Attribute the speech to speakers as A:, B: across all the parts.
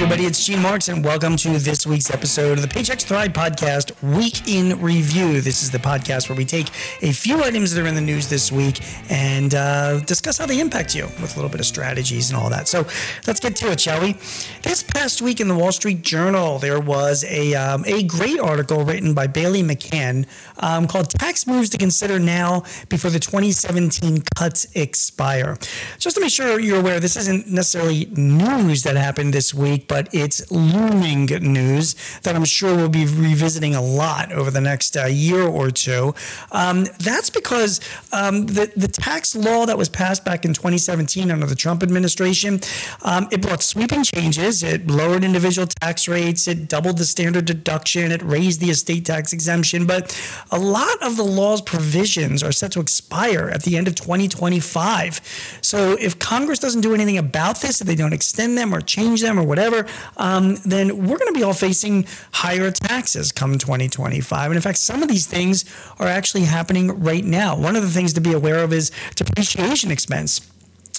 A: everybody. It's Gene Marks, and welcome to this week's episode of the Paychex Thrive podcast, Week in Review. This is the podcast where we take a few items that are in the news this week and uh, discuss how they impact you with a little bit of strategies and all that. So let's get to it, shall we? This past week in the Wall Street Journal, there was a, um, a great article written by Bailey McCann um, called Tax Moves to Consider Now Before the 2017 Cuts Expire. Just to make sure you're aware, this isn't necessarily news that happened this week, but it's looming news that I'm sure we'll be revisiting a lot over the next uh, year or two. Um, that's because um, the, the tax law that was passed back in 2017 under the Trump administration, um, it brought sweeping changes. It lowered individual tax rates. It doubled the standard deduction. It raised the estate tax exemption. But a lot of the law's provisions are set to expire at the end of 2025. So if Congress doesn't do anything about this, if they don't extend them or change them or whatever, um, then we're going to be all facing higher taxes come 2025. And in fact, some of these things are actually happening right now. One of the things to be aware of is depreciation expense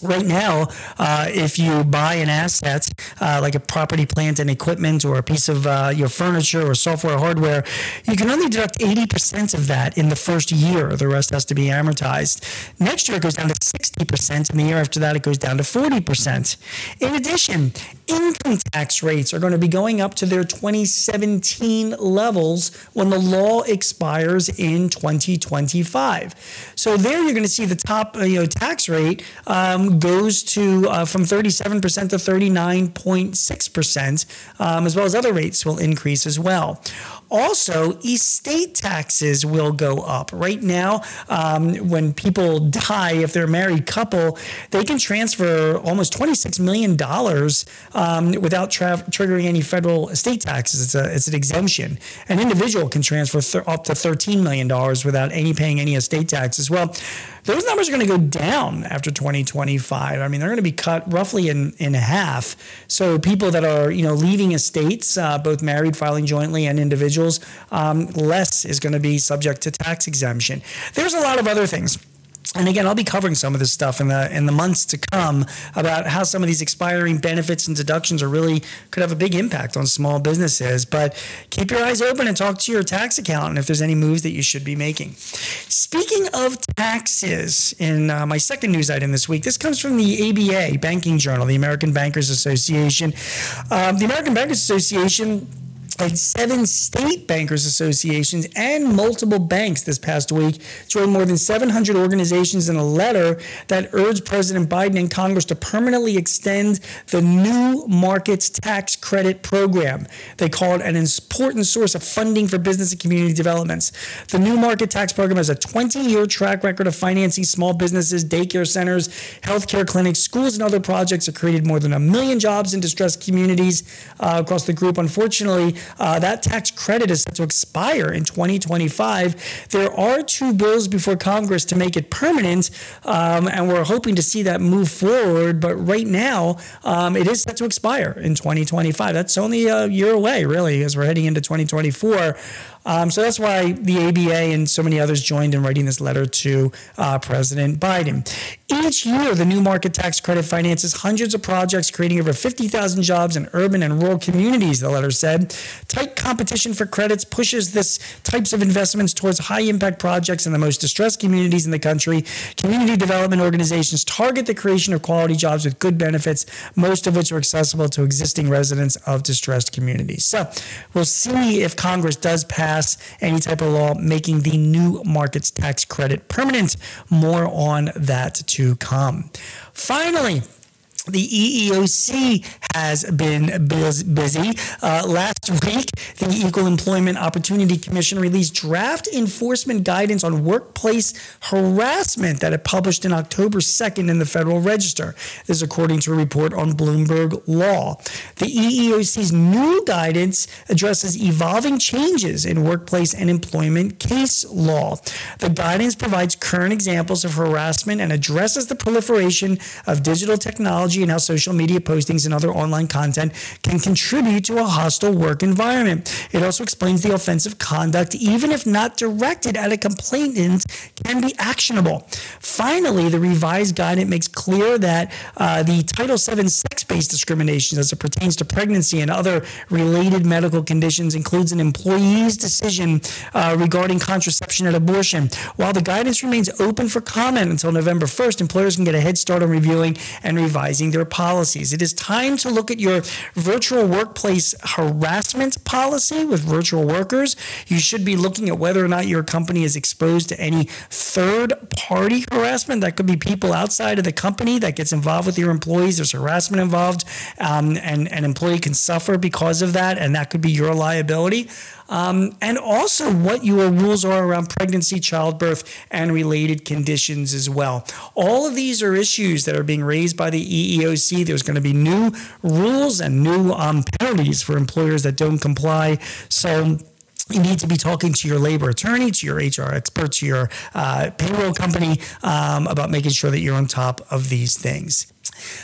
A: right now, uh, if you buy an asset uh, like a property, plant, and equipment, or a piece of uh, your furniture or software, or hardware, you can only deduct 80% of that in the first year. The rest has to be amortized. Next year, it goes down to 60%, and the year after that, it goes down to 40%. In addition, income tax rates are going to be going up to their 2017 levels when the law expires in 2025. So there, you're going to see the top you know tax rate. Um, goes to uh, from 37% to 39.6%, um, as well as other rates will increase as well. Also, estate taxes will go up. Right now, um, when people die, if they're a married couple, they can transfer almost $26 million um, without tra- triggering any federal estate taxes. It's, a, it's an exemption. An individual can transfer th- up to $13 million without any paying any estate taxes. Well, those numbers are going to go down after 2025. I mean, they're going to be cut roughly in, in half. So people that are, you know, leaving estates, uh, both married, filing jointly, and individuals, um, less is going to be subject to tax exemption. There's a lot of other things and again, I'll be covering some of this stuff in the in the months to come about how some of these expiring benefits and deductions are really could have a big impact on small businesses. But keep your eyes open and talk to your tax accountant if there's any moves that you should be making. Speaking of taxes, in uh, my second news item this week, this comes from the ABA Banking Journal, the American Bankers Association. Um, the American Bankers Association had seven state bankers associations and multiple banks this past week joined more than 700 organizations in a letter that urged President Biden and Congress to permanently extend the new markets tax credit program. They call it an important source of funding for business and community developments. The new market tax program has a 20 year track record of financing small businesses, daycare centers, healthcare clinics, schools, and other projects that created more than a million jobs in distressed communities uh, across the group. Unfortunately, uh, that tax credit is set to expire in 2025. There are two bills before Congress to make it permanent, um, and we're hoping to see that move forward. But right now, um, it is set to expire in 2025. That's only a year away, really, as we're heading into 2024. Um, so that's why the ABA and so many others joined in writing this letter to uh, President Biden. Each year, the new market tax credit finances hundreds of projects, creating over 50,000 jobs in urban and rural communities, the letter said. Tight competition for credits pushes this types of investments towards high impact projects in the most distressed communities in the country. Community development organizations target the creation of quality jobs with good benefits, most of which are accessible to existing residents of distressed communities. So we'll see if Congress does pass pass any type of law making the new markets tax credit permanent. More on that to come. Finally, the EEOC has been busy. Uh, last week, the Equal Employment Opportunity Commission released draft enforcement guidance on workplace harassment that it published in October 2nd in the Federal Register. This is according to a report on Bloomberg Law. The EEOC's new guidance addresses evolving changes in workplace and employment case law. The guidance provides current examples of harassment and addresses the proliferation of digital technology and how social media postings and other online content can contribute to a hostile work work environment. It also explains the offensive conduct, even if not directed at a complainant, can be actionable. Finally, the revised guidance makes clear that uh, the Title VII sex based discrimination as it pertains to pregnancy and other related medical conditions includes an employee's decision uh, regarding contraception and abortion. While the guidance remains open for comment until November 1st, employers can get a head start on reviewing and revising their policies. It is time to look at your virtual workplace harassment policy with virtual workers. You should be looking at whether or not your company is exposed to any third party harassment. That could be people outside of the company that gets involved with your employees. There's harassment involved, um, and an employee can suffer because of that, and that could be your liability. Um, and also what your rules are around pregnancy, childbirth, and related conditions as well. All of these are issues that are being raised by the EEOC. There's going to be new rules and new um, penalties for employers that don't comply. So, you need to be talking to your labor attorney, to your HR expert, to your uh, payroll company um, about making sure that you're on top of these things.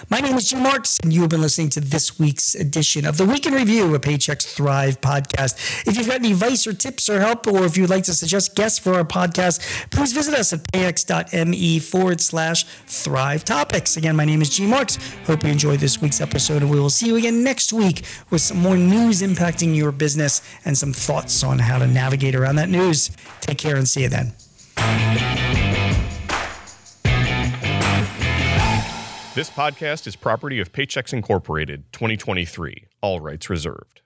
A: My name is Gene Marks, and you have been listening to this week's edition of the Week in Review, a Paychex Thrive podcast. If you've got any advice or tips or help, or if you'd like to suggest guests for our podcast, please visit us at payx.me forward slash thrive topics. Again, my name is Gene Marks. Hope you enjoyed this week's episode, and we will see you again next week with some more news impacting your business and some thoughts on how to navigate around that news. Take care and see you then.
B: This podcast is property of Paychex Incorporated, 2023, all rights reserved.